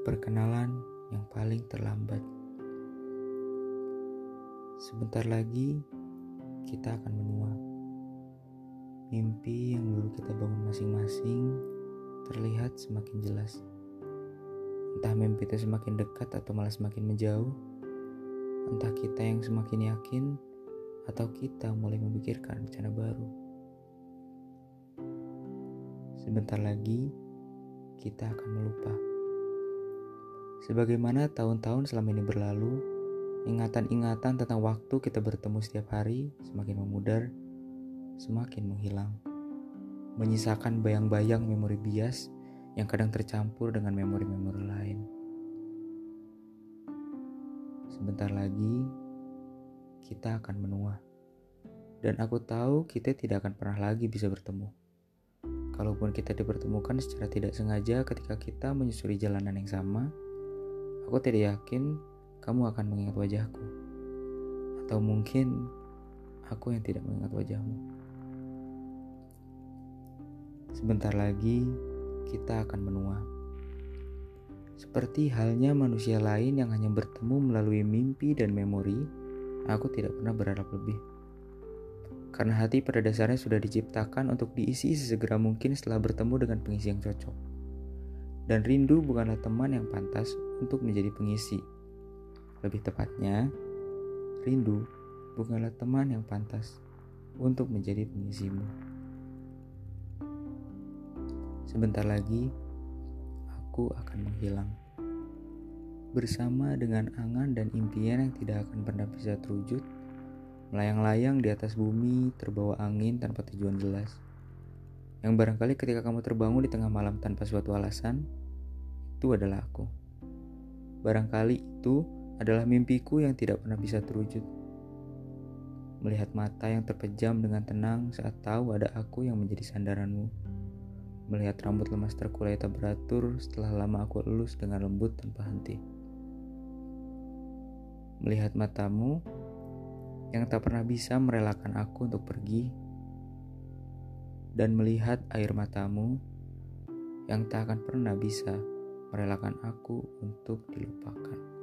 perkenalan yang paling terlambat. Sebentar lagi kita akan menua. Mimpi yang dulu kita bangun masing-masing terlihat semakin jelas. Entah mimpi itu semakin dekat atau malah semakin menjauh. Entah kita yang semakin yakin atau kita mulai memikirkan rencana baru. Sebentar lagi kita akan melupa. Sebagaimana tahun-tahun selama ini berlalu, ingatan-ingatan tentang waktu kita bertemu setiap hari semakin memudar, semakin menghilang. Menyisakan bayang-bayang memori bias yang kadang tercampur dengan memori-memori lain. Sebentar lagi, kita akan menua. Dan aku tahu kita tidak akan pernah lagi bisa bertemu. Kalaupun kita dipertemukan secara tidak sengaja ketika kita menyusuri jalanan yang sama, Aku tidak yakin kamu akan mengingat wajahku. Atau mungkin aku yang tidak mengingat wajahmu. Sebentar lagi kita akan menua. Seperti halnya manusia lain yang hanya bertemu melalui mimpi dan memori, aku tidak pernah berharap lebih. Karena hati pada dasarnya sudah diciptakan untuk diisi sesegera mungkin setelah bertemu dengan pengisi yang cocok. Dan rindu bukanlah teman yang pantas untuk menjadi pengisi. Lebih tepatnya, rindu bukanlah teman yang pantas untuk menjadi pengisimu. Sebentar lagi, aku akan menghilang. Bersama dengan angan dan impian yang tidak akan pernah bisa terwujud, melayang-layang di atas bumi terbawa angin tanpa tujuan jelas. Yang barangkali ketika kamu terbangun di tengah malam tanpa suatu alasan, itu adalah aku. Barangkali itu adalah mimpiku yang tidak pernah bisa terwujud. Melihat mata yang terpejam dengan tenang saat tahu ada aku yang menjadi sandaranmu. Melihat rambut lemas terkulai tak beratur setelah lama aku elus dengan lembut tanpa henti. Melihat matamu yang tak pernah bisa merelakan aku untuk pergi dan melihat air matamu yang tak akan pernah bisa merelakan aku untuk dilupakan.